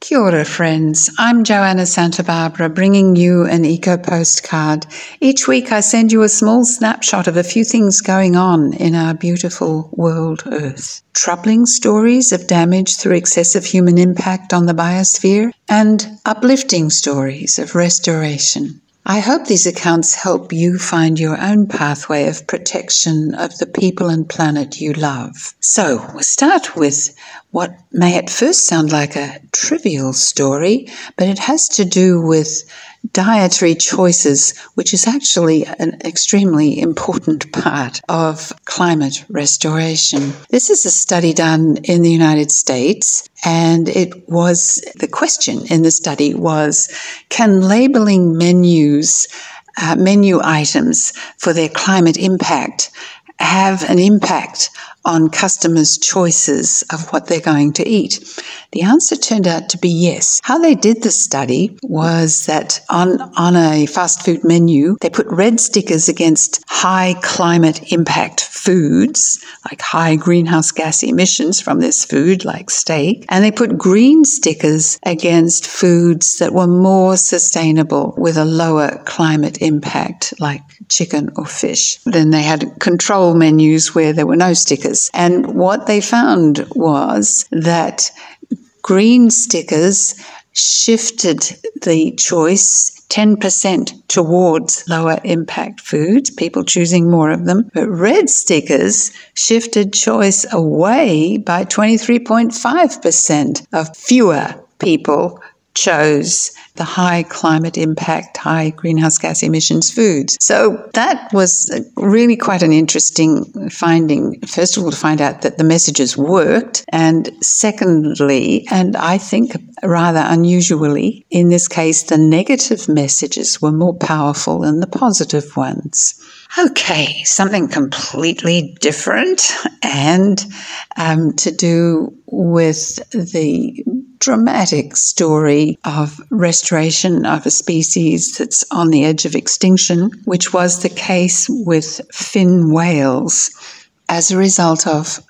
Kia ora, friends. I'm Joanna Santa Barbara bringing you an eco postcard. Each week I send you a small snapshot of a few things going on in our beautiful world Earth. Troubling stories of damage through excessive human impact on the biosphere and uplifting stories of restoration. I hope these accounts help you find your own pathway of protection of the people and planet you love. So, we'll start with what may at first sound like a trivial story, but it has to do with dietary choices, which is actually an extremely important part of climate restoration. This is a study done in the United States, and it was the question in the study was can labeling menus, uh, menu items for their climate impact have an impact on customers' choices of what they're going to eat? The answer turned out to be yes. How they did the study was that on, on a fast food menu, they put red stickers against high climate impact foods, like high greenhouse gas emissions from this food, like steak, and they put green stickers against foods that were more sustainable with a lower climate impact, like chicken or fish. Then they had control menus where there were no stickers. And what they found was that green stickers shifted the choice 10% towards lower impact foods, people choosing more of them. But red stickers shifted choice away by 23.5% of fewer people chose the high climate impact, high greenhouse gas emissions foods. So that was really quite an interesting finding. First of all, to find out that the messages worked, and secondly, and I think rather unusually, in this case, the negative messages were more powerful than the positive ones. Okay, something completely different and um, to do with the dramatic story of restoration of a species that's on the edge of extinction, which was the case with fin whales as a result of,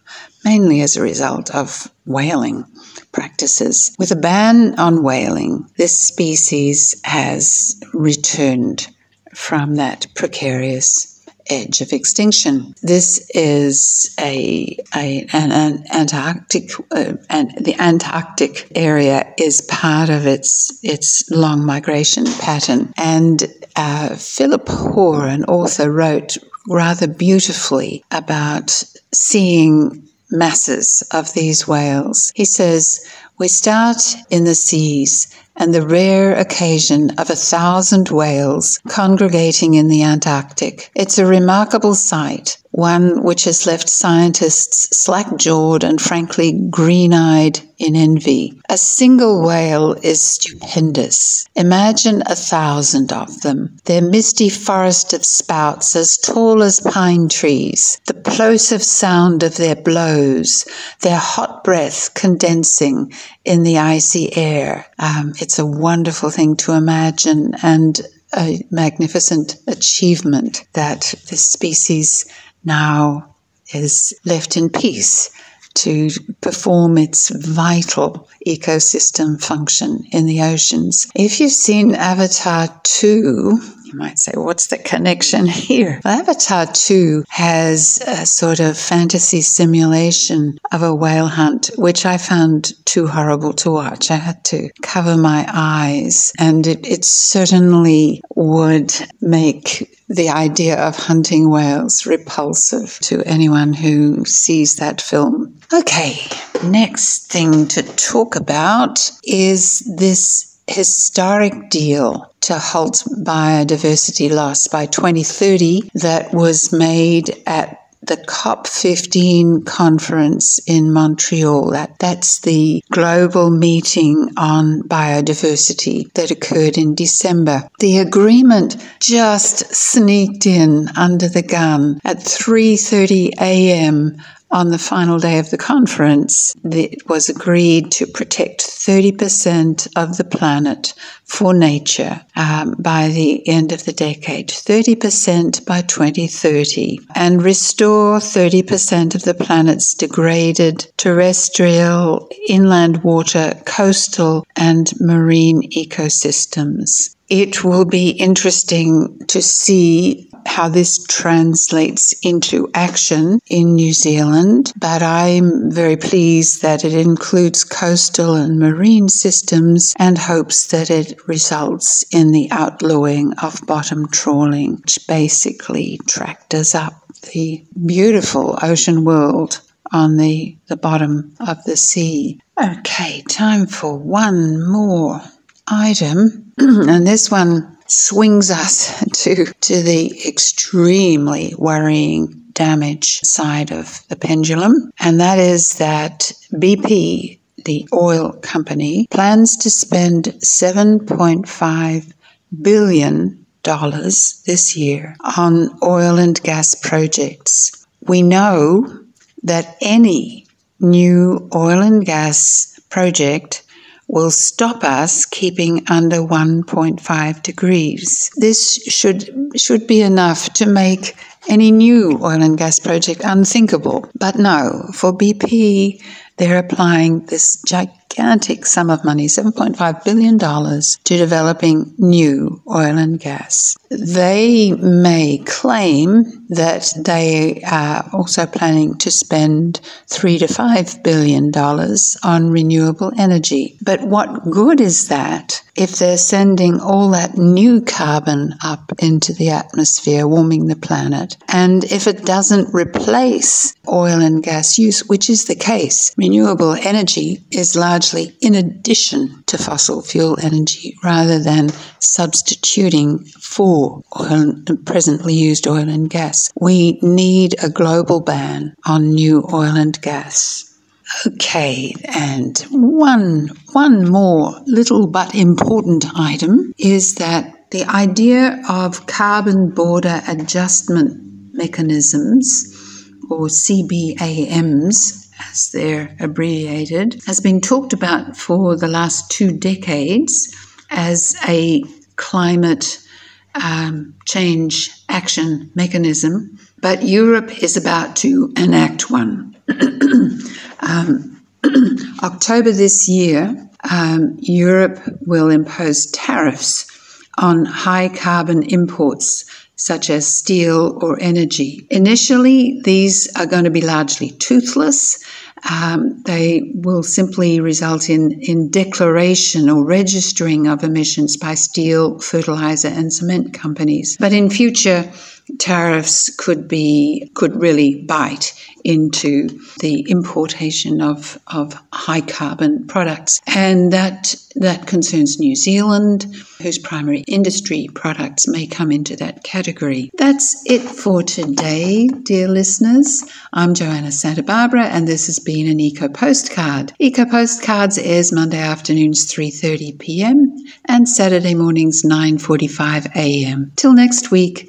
mainly as a result of whaling practices. With a ban on whaling, this species has returned from that precarious edge of extinction. This is a, a an, an Antarctic uh, and the Antarctic area is part of its its long migration pattern. And uh, Philip Hoare, an author, wrote rather beautifully about seeing masses of these whales. He says, We start in the seas and the rare occasion of a thousand whales congregating in the Antarctic. It's a remarkable sight, one which has left scientists slack jawed and frankly green eyed in envy. A single whale is stupendous. Imagine a thousand of them, their misty forest of spouts as tall as pine trees, the plosive sound of their blows, their hot breath condensing in the icy air. Um, it's a wonderful thing to imagine and a magnificent achievement that this species now is left in peace to perform its vital ecosystem function in the oceans. If you've seen Avatar 2, you might say, what's the connection here? Well, Avatar 2 has a sort of fantasy simulation of a whale hunt, which I found too horrible to watch. I had to cover my eyes, and it, it certainly would make the idea of hunting whales repulsive to anyone who sees that film. Okay, next thing to talk about is this historic deal to halt biodiversity loss by 2030 that was made at the COP15 conference in Montreal. That, that's the global meeting on biodiversity that occurred in December. The agreement just sneaked in under the gun at 3:30 a.m on the final day of the conference, it was agreed to protect 30% of the planet for nature um, by the end of the decade, 30% by 2030, and restore 30% of the planet's degraded terrestrial, inland water, coastal, and marine ecosystems. It will be interesting to see how this translates into action in New Zealand, but I'm very pleased that it includes coastal and marine systems and hopes that it results in the outlawing of bottom trawling, which basically tractors up the beautiful ocean world on the, the bottom of the sea. Okay, time for one more item, and this one swings us to, to the extremely worrying damage side of the pendulum, and that is that BP, the oil company, plans to spend 7.5 billion dollars this year on oil and gas projects. We know that any new oil and gas project will stop us keeping under 1.5 degrees. This should should be enough to make any new oil and gas project unthinkable. But no, for BP, they're applying this gigantic sum of money, $7.5 billion, to developing new oil and gas. They may claim that they are also planning to spend three to five billion dollars on renewable energy. But what good is that if they're sending all that new carbon up into the atmosphere, warming the planet, and if it doesn't replace oil and gas use, which is the case, renewable energy is largely in addition to fossil fuel energy rather than substituting for oil, presently used oil and gas. We need a global ban on new oil and gas. Okay, and one one more little but important item is that the idea of carbon border adjustment mechanisms or CBAMs as they're abbreviated has been talked about for the last two decades as a climate um, change action mechanism, but Europe is about to enact one. um, October this year, um, Europe will impose tariffs on high carbon imports such as steel or energy. Initially, these are going to be largely toothless. Um, they will simply result in, in declaration or registering of emissions by steel, fertilizer, and cement companies. But in future, tariffs could be could really bite into the importation of, of high carbon products. And that that concerns New Zealand, whose primary industry products may come into that category. That's it for today, dear listeners. I'm Joanna Santa Barbara and this has been an Eco Postcard. Eco Postcards airs Monday afternoons 3:30 p.m. and Saturday mornings 9:45 a.m. Till next week,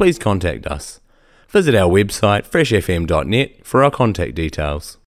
please contact us. Visit our website freshfm.net for our contact details.